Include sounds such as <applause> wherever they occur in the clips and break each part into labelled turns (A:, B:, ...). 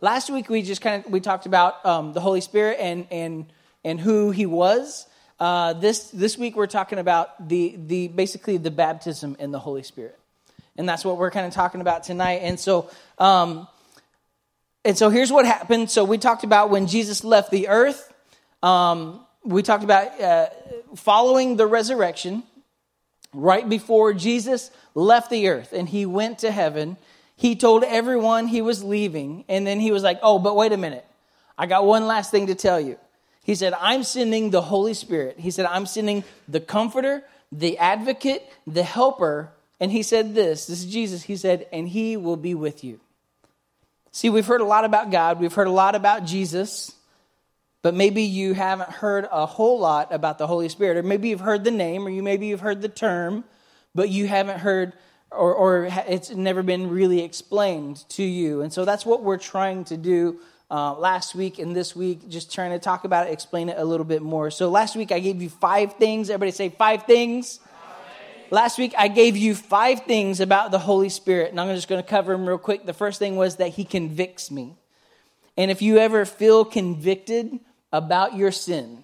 A: last week we just kind of we talked about um, the Holy Spirit and and and who He was. Uh, this this week we're talking about the the basically the baptism in the Holy Spirit, and that's what we're kind of talking about tonight. And so. Um, and so here's what happened. So we talked about when Jesus left the earth. Um, we talked about uh, following the resurrection right before Jesus left the earth and he went to heaven. He told everyone he was leaving, and then he was like, Oh, but wait a minute. I got one last thing to tell you. He said, I'm sending the Holy Spirit. He said, I'm sending the comforter, the advocate, the helper. And he said this this is Jesus. He said, and he will be with you. See, we've heard a lot about God, we've heard a lot about Jesus, but maybe you haven't heard a whole lot about the Holy Spirit. Or maybe you've heard the name, or you maybe you've heard the term, but you haven't heard or, or it's never been really explained to you. And so that's what we're trying to do uh, last week and this week, just trying to talk about it, explain it a little bit more. So last week I gave you five things. Everybody say five things. Last week, I gave you five things about the Holy Spirit, and I'm just going to cover them real quick. The first thing was that He convicts me. And if you ever feel convicted about your sin,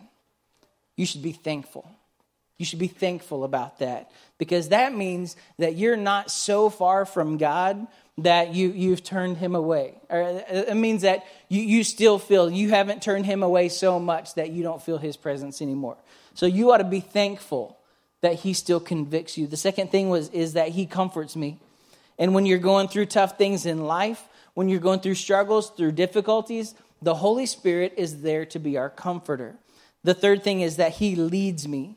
A: you should be thankful. You should be thankful about that because that means that you're not so far from God that you, you've turned him away. Or uh, uh, it means that you, you still feel you haven't turned him away so much that you don't feel his presence anymore. So you ought to be thankful that he still convicts you. The second thing was is that he comforts me. And when you're going through tough things in life, when you're going through struggles, through difficulties, the Holy Spirit is there to be our comforter. The third thing is that he leads me.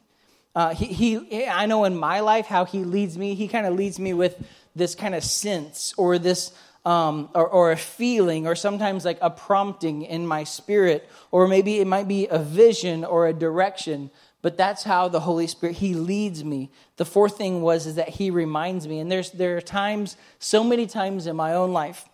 A: Uh, he, he, I know in my life how he leads me. He kind of leads me with this kind of sense or this um, or, or, a feeling, or sometimes like a prompting in my spirit, or maybe it might be a vision or a direction but that's how the holy spirit he leads me the fourth thing was is that he reminds me and there's there are times so many times in my own life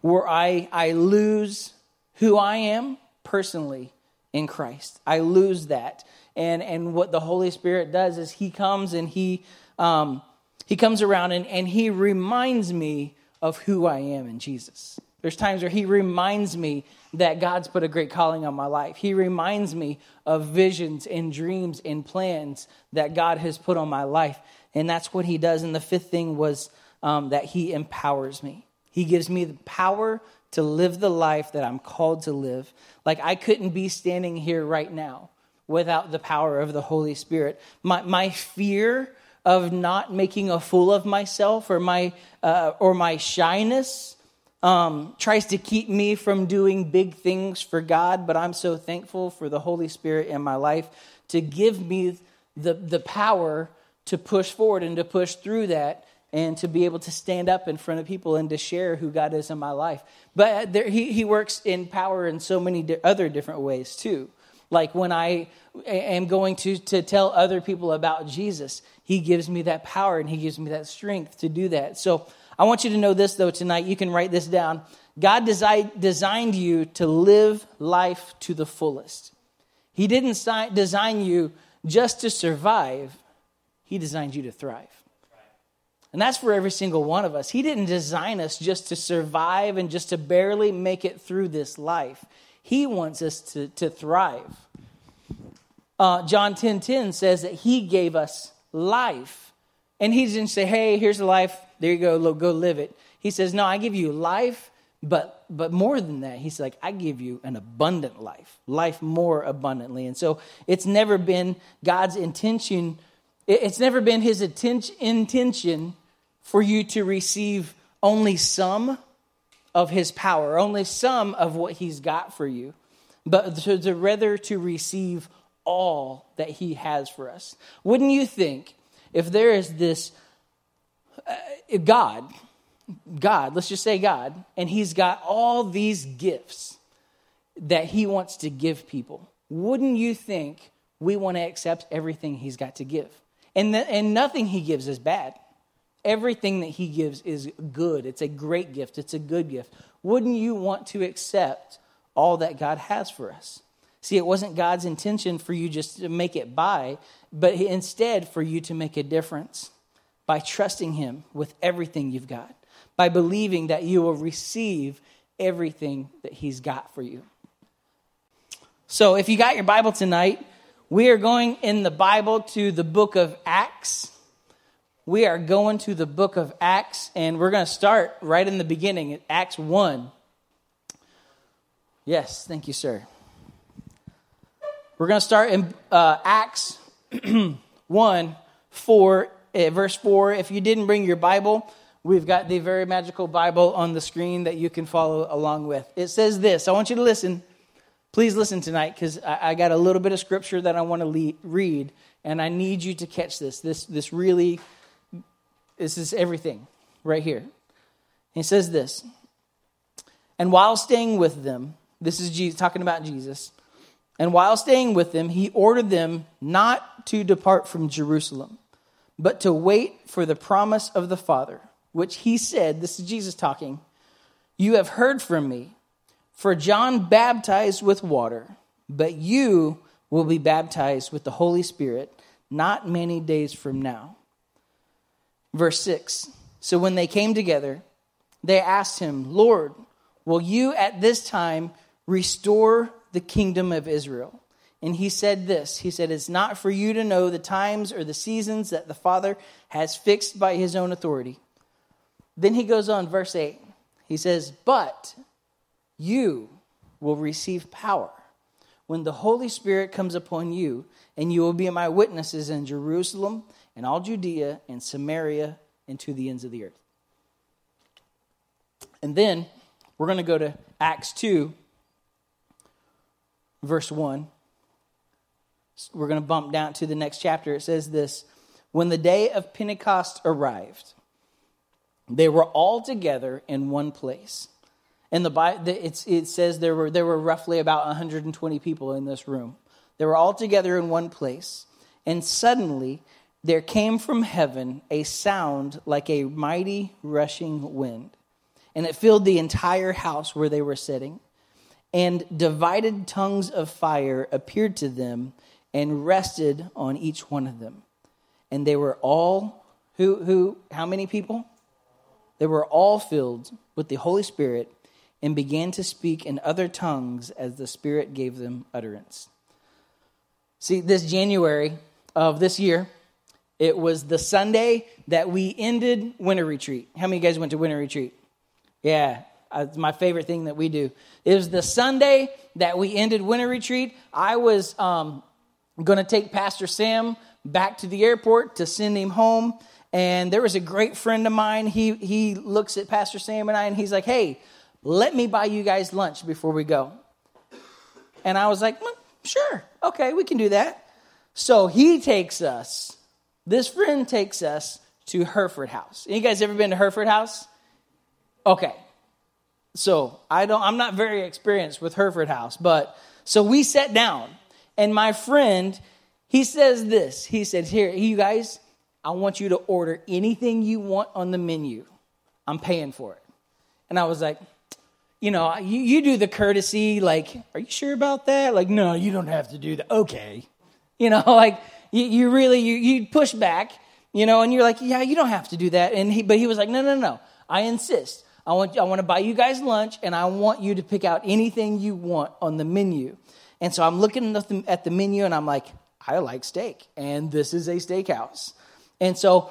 A: where i i lose who i am personally in christ i lose that and and what the holy spirit does is he comes and he um he comes around and, and he reminds me of who i am in jesus there's times where he reminds me that God's put a great calling on my life. He reminds me of visions and dreams and plans that God has put on my life. And that's what he does. And the fifth thing was um, that he empowers me. He gives me the power to live the life that I'm called to live. Like I couldn't be standing here right now without the power of the Holy Spirit. My, my fear of not making a fool of myself or my, uh, or my shyness um, tries to keep me from doing big things for God, but I'm so thankful for the Holy Spirit in my life to give me the, the power to push forward and to push through that and to be able to stand up in front of people and to share who God is in my life. But there, he, he works in power in so many di- other different ways too. Like when I am going to, to tell other people about Jesus, he gives me that power and he gives me that strength to do that. So I want you to know this, though, tonight. You can write this down. God desi- designed you to live life to the fullest. He didn't si- design you just to survive, He designed you to thrive. And that's for every single one of us. He didn't design us just to survive and just to barely make it through this life. He wants us to, to thrive. Uh, John 10 10 says that He gave us life. And He didn't say, hey, here's the life, there you go, go live it. He says, No, I give you life, but but more than that, he's like, I give you an abundant life, life more abundantly. And so it's never been God's intention, it's never been his intention for you to receive only some of his power, only some of what he's got for you, but to, to rather to receive all that he has for us. Wouldn't you think if there is this uh, God, God, let's just say God, and He's got all these gifts that He wants to give people. Wouldn't you think we want to accept everything He's got to give? And, th- and nothing He gives is bad. Everything that He gives is good. It's a great gift, it's a good gift. Wouldn't you want to accept all that God has for us? See, it wasn't God's intention for you just to make it by, but instead for you to make a difference by trusting Him with everything you've got, by believing that you will receive everything that He's got for you. So, if you got your Bible tonight, we are going in the Bible to the book of Acts. We are going to the book of Acts, and we're going to start right in the beginning, Acts 1. Yes, thank you, sir. We're going to start in uh, Acts <clears throat> 1 4, uh, verse 4. If you didn't bring your Bible, we've got the very magical Bible on the screen that you can follow along with. It says this I want you to listen. Please listen tonight because I, I, got a little bit of scripture that I want to read, and I need you to catch this. This, this really, this is everything right here. He says this. And while staying with them, this is Jesus, talking about Jesus. And while staying with them, he ordered them not to depart from Jerusalem, but to wait for the promise of the Father, which he said, This is Jesus talking, You have heard from me, for John baptized with water, but you will be baptized with the Holy Spirit not many days from now. Verse 6 So when they came together, they asked him, Lord, will you at this time restore the kingdom of Israel. And he said this He said, It's not for you to know the times or the seasons that the Father has fixed by his own authority. Then he goes on, verse 8. He says, But you will receive power when the Holy Spirit comes upon you, and you will be my witnesses in Jerusalem and all Judea and Samaria and to the ends of the earth. And then we're going to go to Acts 2, verse 1. We're going to bump down to the next chapter. It says this When the day of Pentecost arrived, they were all together in one place. And the it says there were, there were roughly about 120 people in this room. They were all together in one place. And suddenly there came from heaven a sound like a mighty rushing wind. And it filled the entire house where they were sitting and divided tongues of fire appeared to them and rested on each one of them. And they were all who who how many people? They were all filled with the Holy Spirit and began to speak in other tongues as the Spirit gave them utterance. See, this January of this year, it was the Sunday that we ended winter retreat. How many of you guys went to winter retreat? Yeah, it's my favorite thing that we do. It was the Sunday that we ended winter retreat. I was um, going to take Pastor Sam back to the airport to send him home. And there was a great friend of mine. He, he looks at Pastor Sam and I and he's like, hey, let me buy you guys lunch before we go. And I was like, well, sure, okay, we can do that. So he takes us, this friend takes us to Hereford House. Any guys ever been to Hereford House? Okay. So I don't I'm not very experienced with Hereford House, but so we sat down and my friend, he says this. He said, Here, you guys, I want you to order anything you want on the menu. I'm paying for it. And I was like, you know, you, you do the courtesy, like, are you sure about that? Like, no, you don't have to do that. Okay. You know, <laughs> like you, you really you you push back, you know, and you're like, yeah, you don't have to do that. And he but he was like, no, no, no. I insist. I want, I want to buy you guys lunch and I want you to pick out anything you want on the menu. And so I'm looking at the, at the menu and I'm like, I like steak and this is a steakhouse. And so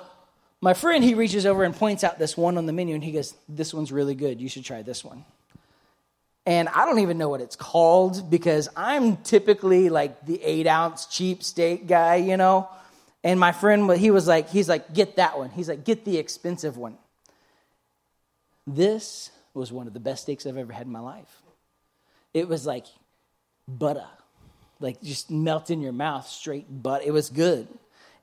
A: my friend, he reaches over and points out this one on the menu and he goes, This one's really good. You should try this one. And I don't even know what it's called because I'm typically like the eight ounce cheap steak guy, you know? And my friend, he was like, he's like, get that one. He's like, get the expensive one. This was one of the best steaks I've ever had in my life. It was like butter, like just melt in your mouth, straight butter. It was good,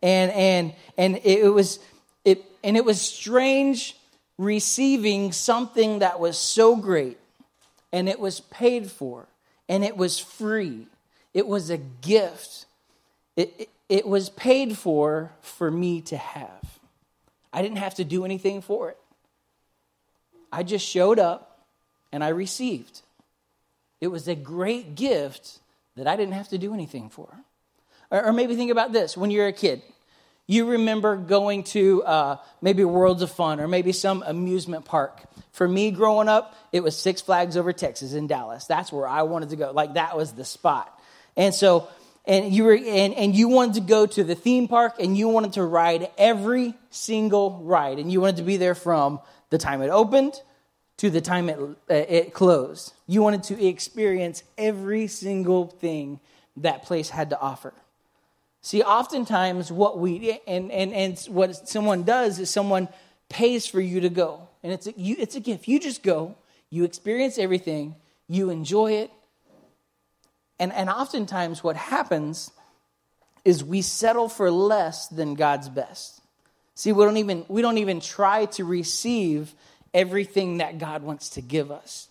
A: and and and it was it and it was strange receiving something that was so great, and it was paid for, and it was free. It was a gift. It, it, it was paid for for me to have. I didn't have to do anything for it. I just showed up and I received. It was a great gift that I didn't have to do anything for. Or, or maybe think about this when you're a kid. You remember going to uh, maybe Worlds of Fun or maybe some amusement park. For me growing up, it was Six Flags over Texas in Dallas. That's where I wanted to go. Like that was the spot. And so, and you were, and, and you wanted to go to the theme park and you wanted to ride every single ride. And you wanted to be there from the time it opened to the time it, uh, it closed. You wanted to experience every single thing that place had to offer. See, oftentimes what we and and and what someone does is someone pays for you to go, and it's a, you, it's a gift. You just go, you experience everything, you enjoy it, and and oftentimes what happens is we settle for less than God's best. See, we don't even we don't even try to receive everything that God wants to give us.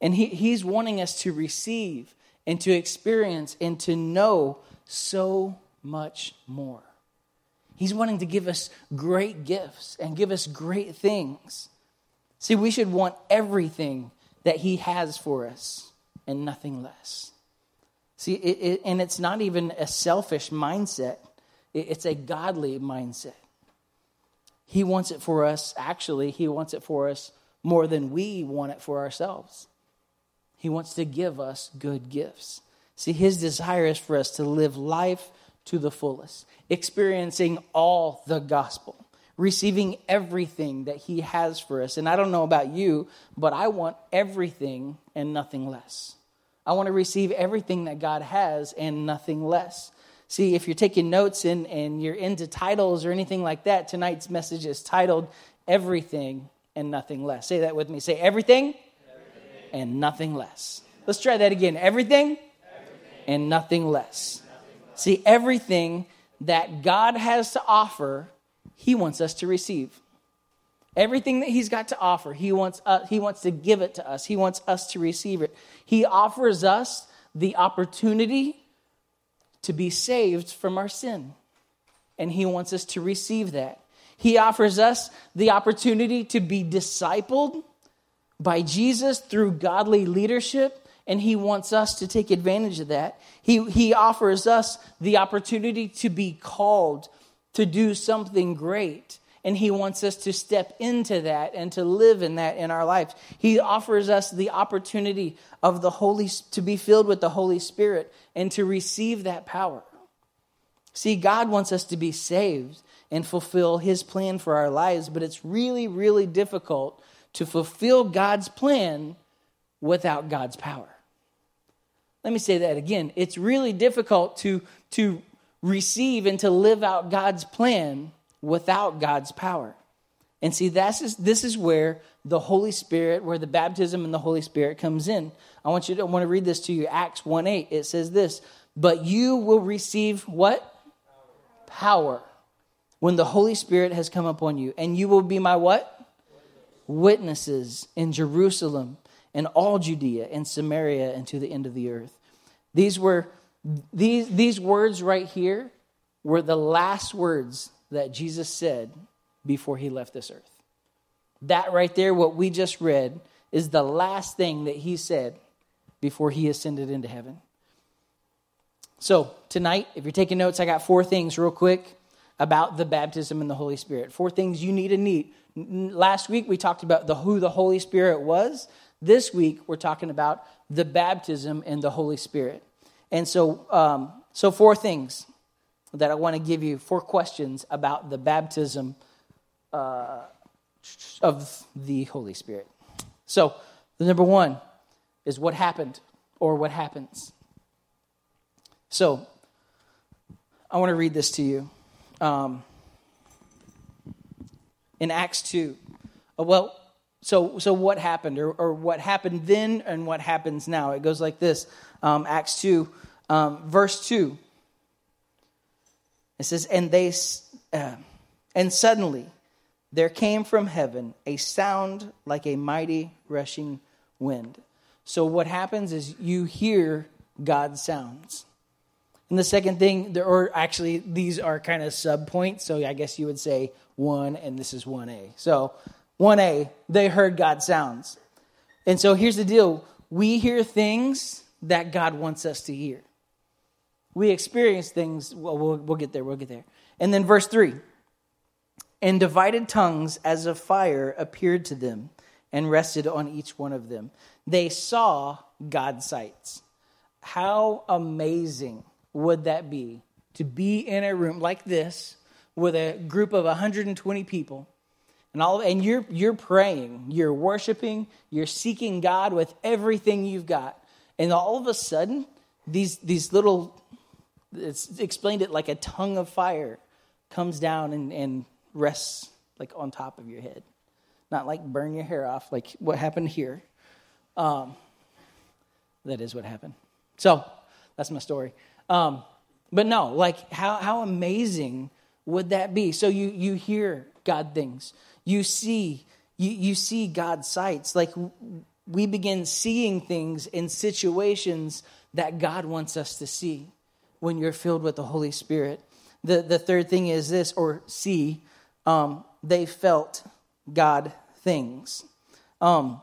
A: And he, He's wanting us to receive and to experience and to know so much more. He's wanting to give us great gifts and give us great things. See, we should want everything that He has for us and nothing less. See, it, it, and it's not even a selfish mindset, it, it's a godly mindset. He wants it for us, actually, He wants it for us more than we want it for ourselves. He wants to give us good gifts. See, His desire is for us to live life to the fullest, experiencing all the gospel, receiving everything that He has for us. And I don't know about you, but I want everything and nothing less. I want to receive everything that God has and nothing less. See, if you're taking notes and, and you're into titles or anything like that, tonight's message is titled Everything and Nothing Less. Say that with me. Say everything, everything. and nothing less. Let's try that again. Everything, everything. and nothing less. nothing less. See, everything that God has to offer, He wants us to receive. Everything that He's got to offer, He wants, uh, he wants to give it to us. He wants us to receive it. He offers us the opportunity to be saved from our sin. And He wants us to receive that. He offers us the opportunity to be discipled by Jesus through godly leadership, and He wants us to take advantage of that. He, he offers us the opportunity to be called to do something great and he wants us to step into that and to live in that in our lives he offers us the opportunity of the holy to be filled with the holy spirit and to receive that power. See god wants us to be saved and fulfill his plan for our lives but it's really really difficult to fulfill god's plan without god's power let me say that again it's really difficult to to receive and to live out god's plan without God's power. And see, this is, this is where the Holy Spirit, where the baptism and the Holy Spirit comes in. I want you to I want to read this to you. Acts 1 8. It says this, but you will receive what? Power. Power. When the Holy Spirit has come upon you. And you will be my what? Witnesses in Jerusalem and all Judea and Samaria and to the end of the earth. These were these, these words right here were the last words that Jesus said before he left this earth. That right there, what we just read, is the last thing that he said before he ascended into heaven. So, tonight, if you're taking notes, I got four things real quick about the baptism in the Holy Spirit. Four things you need to need. Last week, we talked about the, who the Holy Spirit was. This week, we're talking about the baptism in the Holy Spirit. And so, um, so four things that I want to give you four questions about the baptism uh, of the Holy Spirit. So, the number one is what happened or what happens. So, I want to read this to you. Um, in Acts 2. Uh, well, so, so what happened, or, or what happened then and what happens now? It goes like this um, Acts 2, um, verse 2. It says, and they, uh, and suddenly there came from heaven a sound like a mighty rushing wind. So what happens is you hear God's sounds. And the second thing, there are actually these are kind of sub points. So I guess you would say one, and this is one A. So one A, they heard God's sounds. And so here's the deal: we hear things that God wants us to hear we experience things well, we'll, we'll get there we'll get there And then verse 3 And divided tongues as of fire appeared to them and rested on each one of them. They saw God's sights. How amazing would that be to be in a room like this with a group of 120 people and all and you're you're praying, you're worshiping, you're seeking God with everything you've got. And all of a sudden, these these little it's explained it like a tongue of fire comes down and, and rests like on top of your head. Not like burn your hair off, like what happened here. Um, that is what happened. So that's my story. Um, but no, like how, how amazing would that be? So you, you hear God things, you see, you, you see God's sights. Like we begin seeing things in situations that God wants us to see when you're filled with the Holy Spirit. The, the third thing is this, or see, um, they felt God things. Um,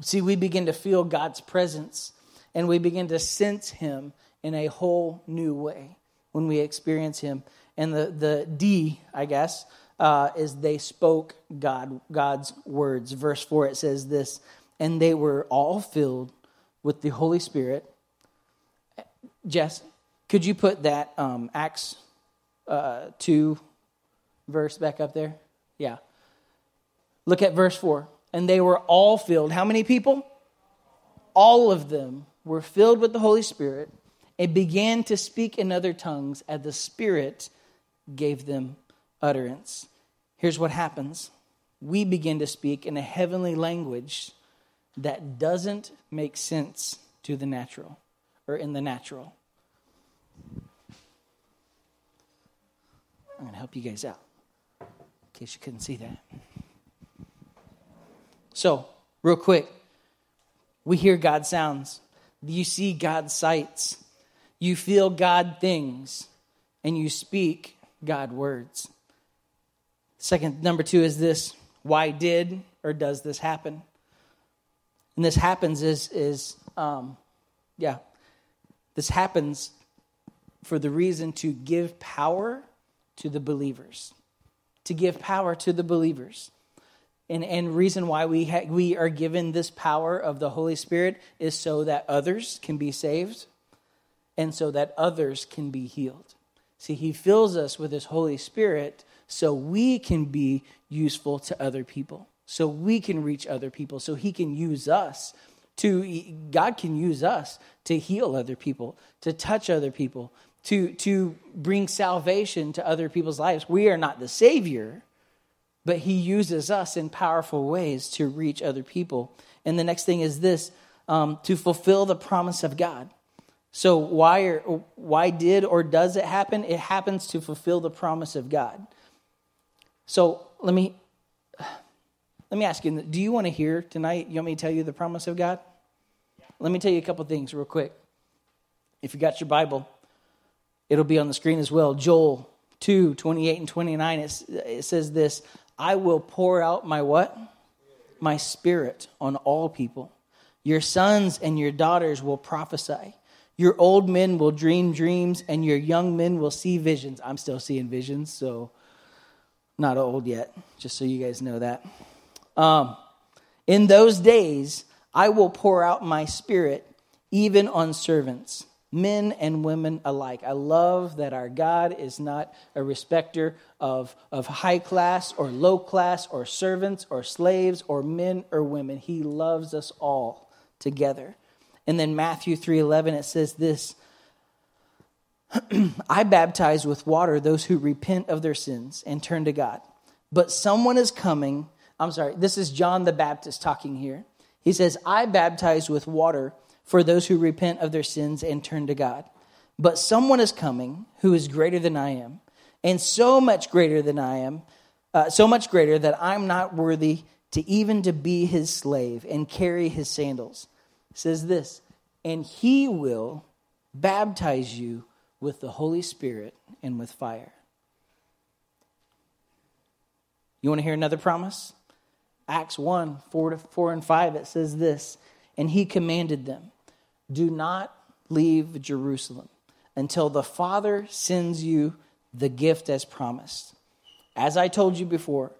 A: see, we begin to feel God's presence and we begin to sense Him in a whole new way when we experience Him. And the, the D, I guess, uh, is they spoke God God's words. Verse four it says this, and they were all filled with the Holy Spirit. Jess, could you put that um, Acts uh, two verse back up there? Yeah. Look at verse four, and they were all filled. How many people? All of them were filled with the Holy Spirit and began to speak in other tongues as the Spirit gave them utterance. Here's what happens we begin to speak in a heavenly language that doesn't make sense to the natural or in the natural. I'm going to help you guys out in case you couldn't see that. So, real quick, we hear God sounds. You see God sights. You feel God things. And you speak God words. Second, number two is this why did or does this happen? And this happens is, is um, yeah, this happens for the reason to give power to the believers. To give power to the believers. And, and reason why we, ha- we are given this power of the Holy Spirit is so that others can be saved and so that others can be healed. See, He fills us with His Holy Spirit so we can be useful to other people, so we can reach other people, so He can use us to, God can use us to heal other people, to touch other people, to, to bring salvation to other people's lives. We are not the Savior, but He uses us in powerful ways to reach other people. And the next thing is this um, to fulfill the promise of God. So, why, why did or does it happen? It happens to fulfill the promise of God. So let me let me ask you: Do you want to hear tonight? You want me to tell you the promise of God? Yeah. Let me tell you a couple things real quick. If you got your Bible, it'll be on the screen as well. Joel 2, 28 and 29, it says this I will pour out my what? My spirit on all people. Your sons and your daughters will prophesy. Your old men will dream dreams, and your young men will see visions. I'm still seeing visions, so not old yet, just so you guys know that. Um, in those days, I will pour out my spirit even on servants, men and women alike. I love that our God is not a respecter of, of high class or low class or servants or slaves or men or women. He loves us all together. And then Matthew 3:11 it says this <clears throat> I baptize with water those who repent of their sins and turn to God. But someone is coming. I'm sorry, this is John the Baptist talking here. He says, I baptize with water for those who repent of their sins and turn to God. But someone is coming who is greater than I am, and so much greater than I am, uh, so much greater that I'm not worthy to even to be his slave and carry his sandals. says this, and he will baptize you with the Holy Spirit and with fire. You want to hear another promise? Acts 1 4, to 4 and 5, it says this And he commanded them, Do not leave Jerusalem until the Father sends you the gift as promised. As I told you before,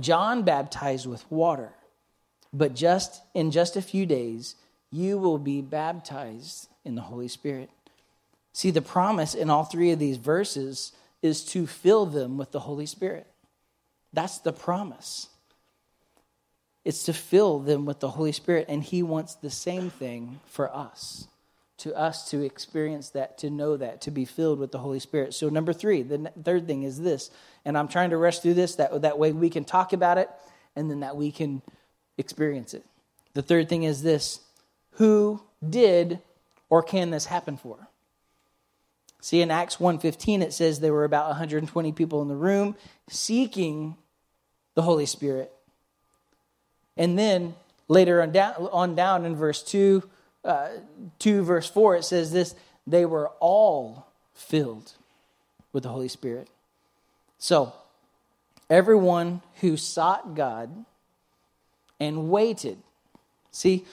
A: John baptized with water, but just in just a few days you will be baptized in the Holy Spirit. See, the promise in all three of these verses is to fill them with the Holy Spirit. That's the promise. It's to fill them with the Holy Spirit, and He wants the same thing for us to us to experience that, to know that, to be filled with the Holy Spirit. So, number three, the third thing is this, and I'm trying to rush through this that, that way we can talk about it and then that we can experience it. The third thing is this who did or can this happen for? See in Acts 1:15 it says there were about 120 people in the room seeking the Holy Spirit. And then later on down, on down in verse 2 uh, 2, verse 4, it says this they were all filled with the Holy Spirit. So, everyone who sought God and waited. See,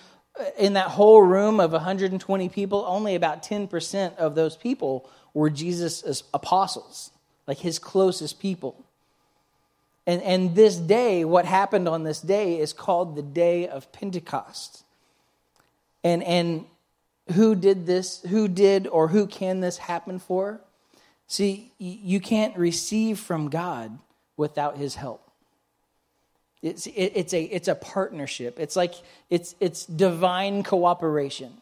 A: in that whole room of 120 people, only about 10% of those people were Jesus' apostles, like his closest people. And, and this day, what happened on this day is called the day of Pentecost. And, and who did this? Who did or who can this happen for? See, you can't receive from God without his help. It's, it's, a, it's a partnership. It's like it's, it's divine cooperation.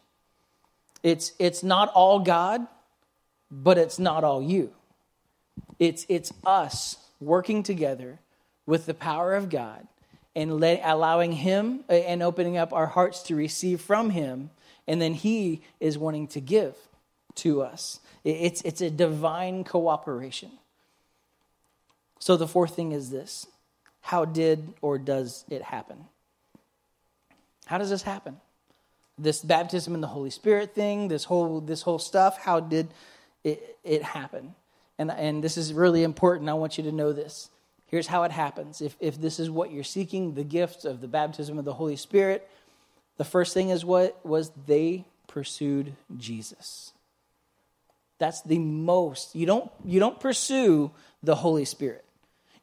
A: It's, it's not all God, but it's not all you. It's, it's us working together with the power of God and let, allowing Him uh, and opening up our hearts to receive from Him, and then He is wanting to give to us. It's, it's a divine cooperation. So the fourth thing is this how did or does it happen? How does this happen? This baptism in the Holy Spirit thing, this whole this whole stuff, how did it, it happen? And, and this is really important. I want you to know this. Here's how it happens. If, if this is what you're seeking, the gift of the baptism of the Holy Spirit, the first thing is what was they pursued Jesus. That's the most. You don't you don't pursue the Holy Spirit.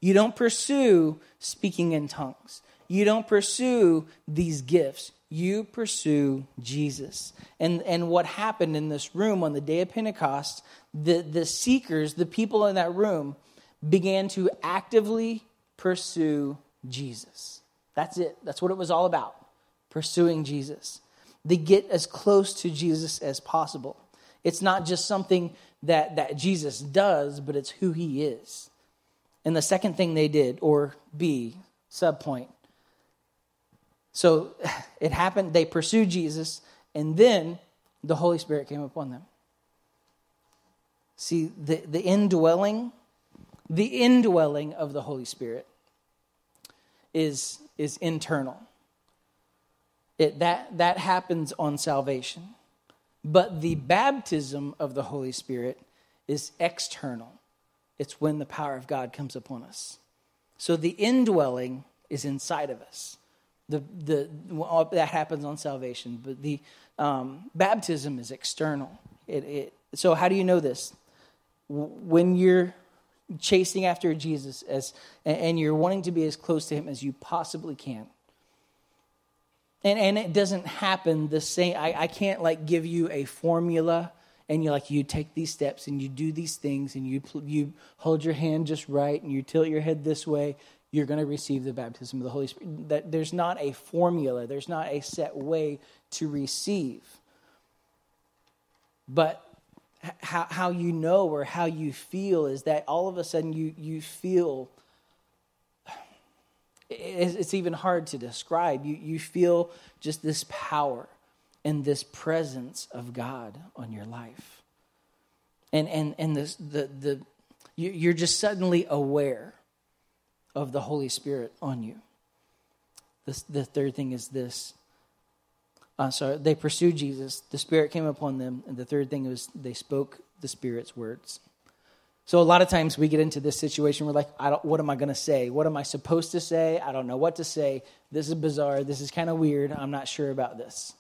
A: You don't pursue speaking in tongues. You don't pursue these gifts. You pursue Jesus. And and what happened in this room on the day of Pentecost, the the seekers, the people in that room began to actively pursue Jesus. That's it. That's what it was all about pursuing Jesus. They get as close to Jesus as possible. It's not just something that, that Jesus does, but it's who he is. And the second thing they did, or B, subpoint. So <sighs> it happened, they pursued Jesus, and then the Holy Spirit came upon them. See, the, the indwelling the indwelling of the Holy Spirit is, is internal. It, that, that happens on salvation. But the baptism of the Holy Spirit is external. It's when the power of God comes upon us. So the indwelling is inside of us. The, the, that happens on salvation. But the um, baptism is external. It, it, so, how do you know this? When you're chasing after Jesus as, and you're wanting to be as close to him as you possibly can. And, and it doesn't happen the same. I, I can't like give you a formula and you're like, you take these steps and you do these things and you, you hold your hand just right and you tilt your head this way. You're going to receive the baptism of the Holy Spirit. That there's not a formula. There's not a set way to receive. But how, how you know or how you feel is that all of a sudden you, you feel it's even hard to describe you, you feel just this power and this presence of god on your life and and and this the the you're just suddenly aware of the holy spirit on you this, the third thing is this uh, so they pursued Jesus. The Spirit came upon them. And the third thing was they spoke the Spirit's words. So a lot of times we get into this situation. We're like, I don't, what am I going to say? What am I supposed to say? I don't know what to say. This is bizarre. This is kind of weird. I'm not sure about this.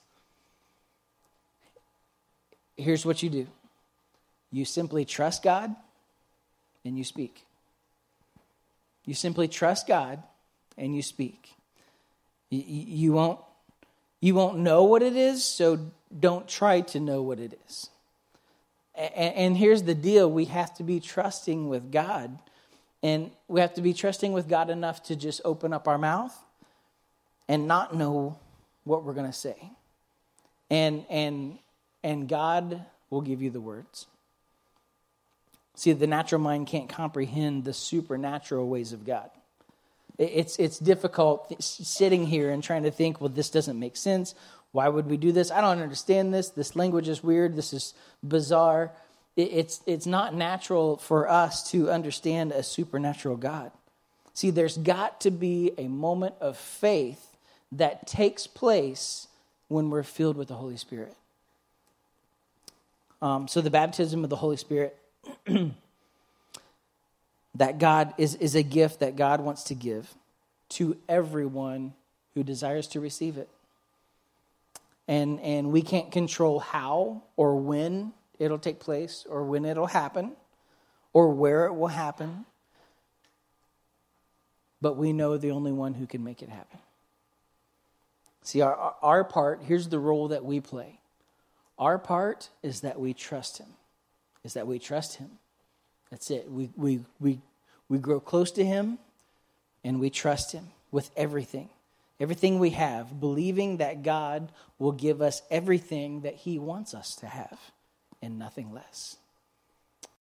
A: Here's what you do you simply trust God and you speak. You simply trust God and you speak. You, you, won't, you won't know what it is, so don't try to know what it is. And, and here's the deal we have to be trusting with God. And we have to be trusting with God enough to just open up our mouth and not know what we're going to say. And, and, and God will give you the words. See, the natural mind can't comprehend the supernatural ways of God. It's, it's difficult sitting here and trying to think, well, this doesn't make sense. Why would we do this? I don't understand this. This language is weird. This is bizarre. It's, it's not natural for us to understand a supernatural God. See, there's got to be a moment of faith that takes place when we're filled with the Holy Spirit. Um, so, the baptism of the Holy Spirit, <clears throat> that God is, is a gift that God wants to give to everyone who desires to receive it. And, and we can't control how or when it'll take place or when it'll happen or where it will happen. But we know the only one who can make it happen. See, our, our part, here's the role that we play. Our part is that we trust Him, is that we trust Him. That's it. We, we, we, we grow close to Him and we trust Him with everything, everything we have, believing that God will give us everything that He wants us to have and nothing less.